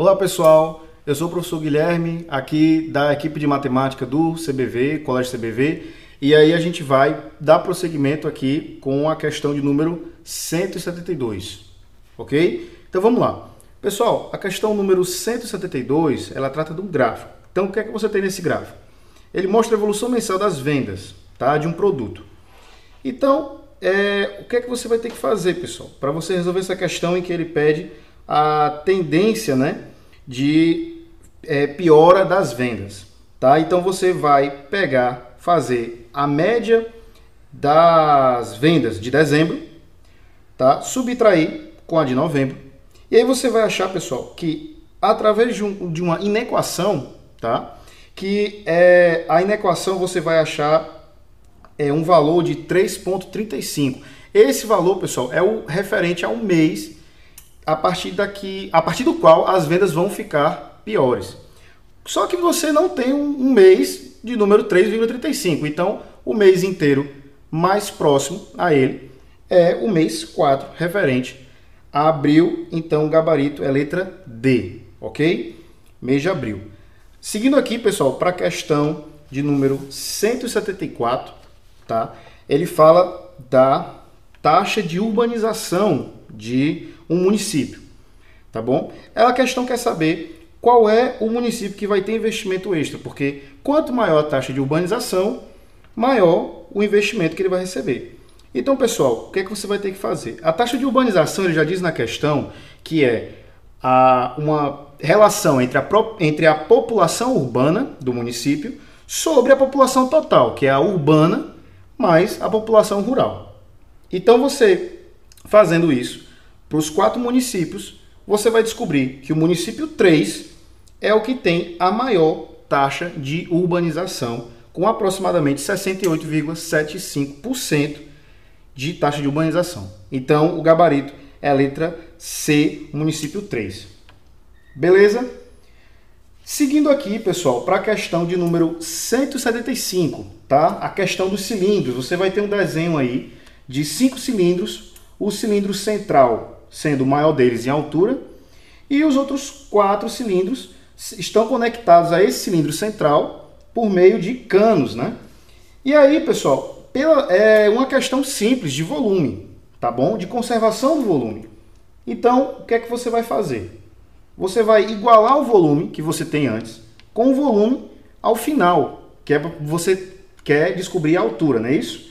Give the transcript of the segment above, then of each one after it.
Olá pessoal, eu sou o professor Guilherme, aqui da equipe de matemática do CBV, Colégio CBV, e aí a gente vai dar prosseguimento aqui com a questão de número 172, ok? Então vamos lá. Pessoal, a questão número 172, ela trata de um gráfico. Então o que é que você tem nesse gráfico? Ele mostra a evolução mensal das vendas tá, de um produto. Então, é, o que é que você vai ter que fazer, pessoal, para você resolver essa questão em que ele pede a tendência né, de é, piora das vendas. Tá? Então você vai pegar, fazer a média das vendas de dezembro, tá? subtrair com a de novembro, e aí você vai achar, pessoal, que através de, um, de uma inequação, tá? que é, a inequação você vai achar é, um valor de 3,35. Esse valor, pessoal, é o referente ao mês a partir daqui, a partir do qual as vendas vão ficar piores. Só que você não tem um, mês de número 3,35. Então, o mês inteiro mais próximo a ele é o mês 4, referente a abril. Então, o gabarito é letra D, ok? Mês de abril. Seguindo aqui, pessoal, para a questão de número 174, tá? Ele fala da taxa de urbanização de um município, tá bom? Ela a questão quer saber qual é o município que vai ter investimento extra, porque quanto maior a taxa de urbanização, maior o investimento que ele vai receber. Então, pessoal, o que é que você vai ter que fazer? A taxa de urbanização, ele já diz na questão que é a, uma relação entre a, entre a população urbana do município sobre a população total, que é a urbana mais a população rural. Então, você fazendo isso, para os quatro municípios, você vai descobrir que o município 3 é o que tem a maior taxa de urbanização, com aproximadamente 68,75% de taxa de urbanização. Então, o gabarito é a letra C, município 3. Beleza? Seguindo aqui, pessoal, para a questão de número 175, tá? A questão dos cilindros. Você vai ter um desenho aí de cinco cilindros. O cilindro central sendo o maior deles em altura, e os outros quatro cilindros estão conectados a esse cilindro central por meio de canos, né? E aí, pessoal, pela, é uma questão simples de volume, tá bom? De conservação do volume. Então, o que é que você vai fazer? Você vai igualar o volume que você tem antes com o volume ao final, que é você quer descobrir a altura, não é isso?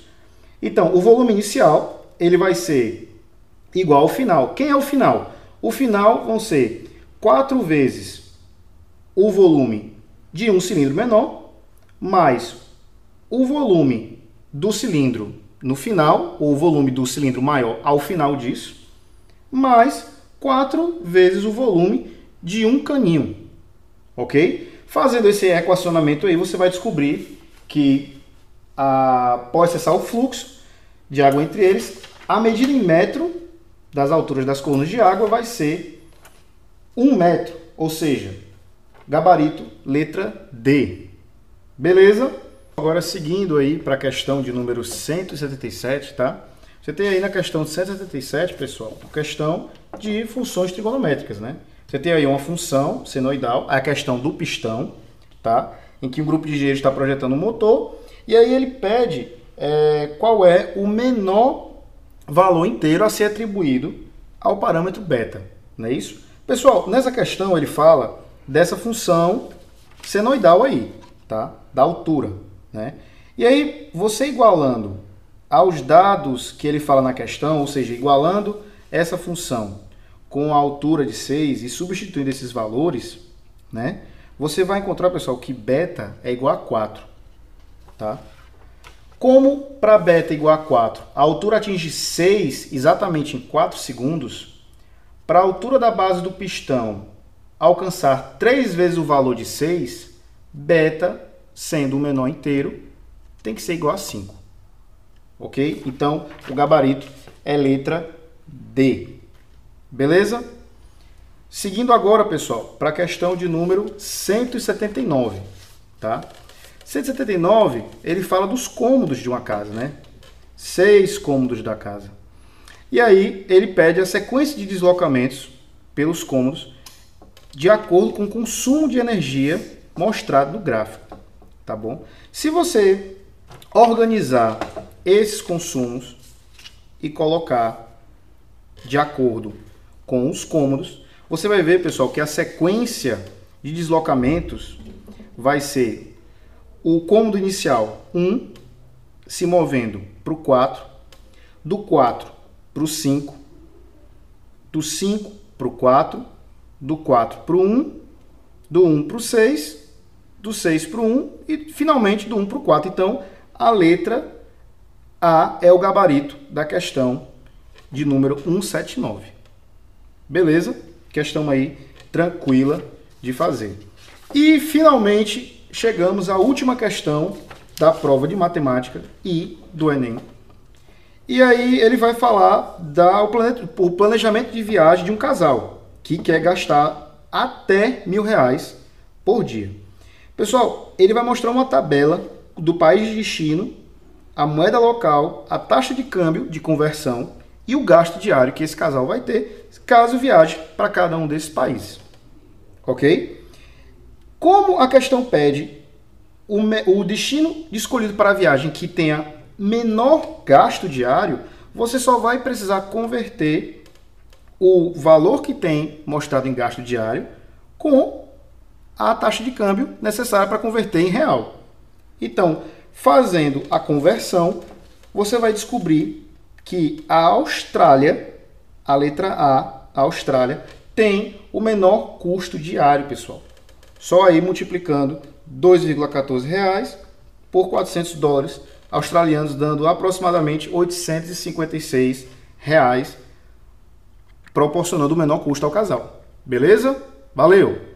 Então, o volume inicial, ele vai ser igual ao final. Quem é o final? O final vão ser 4 vezes o volume de um cilindro menor, mais o volume do cilindro no final, ou o volume do cilindro maior ao final disso, mais 4 vezes o volume de um caninho. Ok? Fazendo esse equacionamento aí, você vai descobrir que após cessar o fluxo de água entre eles, a medida em metro das alturas das colunas de água vai ser 1 metro, ou seja, gabarito letra D. Beleza? Agora seguindo aí para a questão de número 177, tá? Você tem aí na questão de 177, pessoal, a questão de funções trigonométricas, né? Você tem aí uma função senoidal, a questão do pistão, tá? Em que um grupo de engenheiros está projetando um motor e aí ele pede é, qual é o menor valor inteiro a ser atribuído ao parâmetro beta, não é isso? Pessoal, nessa questão ele fala dessa função senoidal aí, tá? Da altura, né? E aí, você igualando aos dados que ele fala na questão, ou seja, igualando essa função com a altura de 6 e substituindo esses valores, né? Você vai encontrar, pessoal, que beta é igual a 4, tá? Como para beta igual a 4, a altura atinge 6 exatamente em 4 segundos, para a altura da base do pistão alcançar 3 vezes o valor de 6, beta, sendo o menor inteiro, tem que ser igual a 5. Ok? Então, o gabarito é letra D. Beleza? Seguindo agora, pessoal, para a questão de número 179, tá? 179, ele fala dos cômodos de uma casa, né? Seis cômodos da casa. E aí ele pede a sequência de deslocamentos pelos cômodos de acordo com o consumo de energia mostrado no gráfico, tá bom? Se você organizar esses consumos e colocar de acordo com os cômodos, você vai ver, pessoal, que a sequência de deslocamentos vai ser o cômodo inicial 1 se movendo para o 4, do 4 para o 5, do 5 para o 4, do 4 para o 1, do 1 para o 6, do 6 para o 1 e finalmente do 1 para o 4. Então, a letra A é o gabarito da questão de número 179. Beleza? Questão aí tranquila de fazer. E finalmente chegamos à última questão da prova de matemática e do Enem. E aí ele vai falar da o planejamento de viagem de um casal que quer gastar até mil reais por dia. Pessoal, ele vai mostrar uma tabela do país de destino, a moeda local, a taxa de câmbio de conversão e o gasto diário que esse casal vai ter caso viaje para cada um desses países. Ok? Como a questão pede o, o destino escolhido para a viagem que tenha menor gasto diário, você só vai precisar converter o valor que tem mostrado em gasto diário com a taxa de câmbio necessária para converter em real. Então, fazendo a conversão, você vai descobrir que a Austrália, a letra A, a Austrália, tem o menor custo diário, pessoal. Só aí multiplicando 2,14 reais por 400 dólares australianos, dando aproximadamente 856 reais, proporcionando o menor custo ao casal. Beleza? Valeu!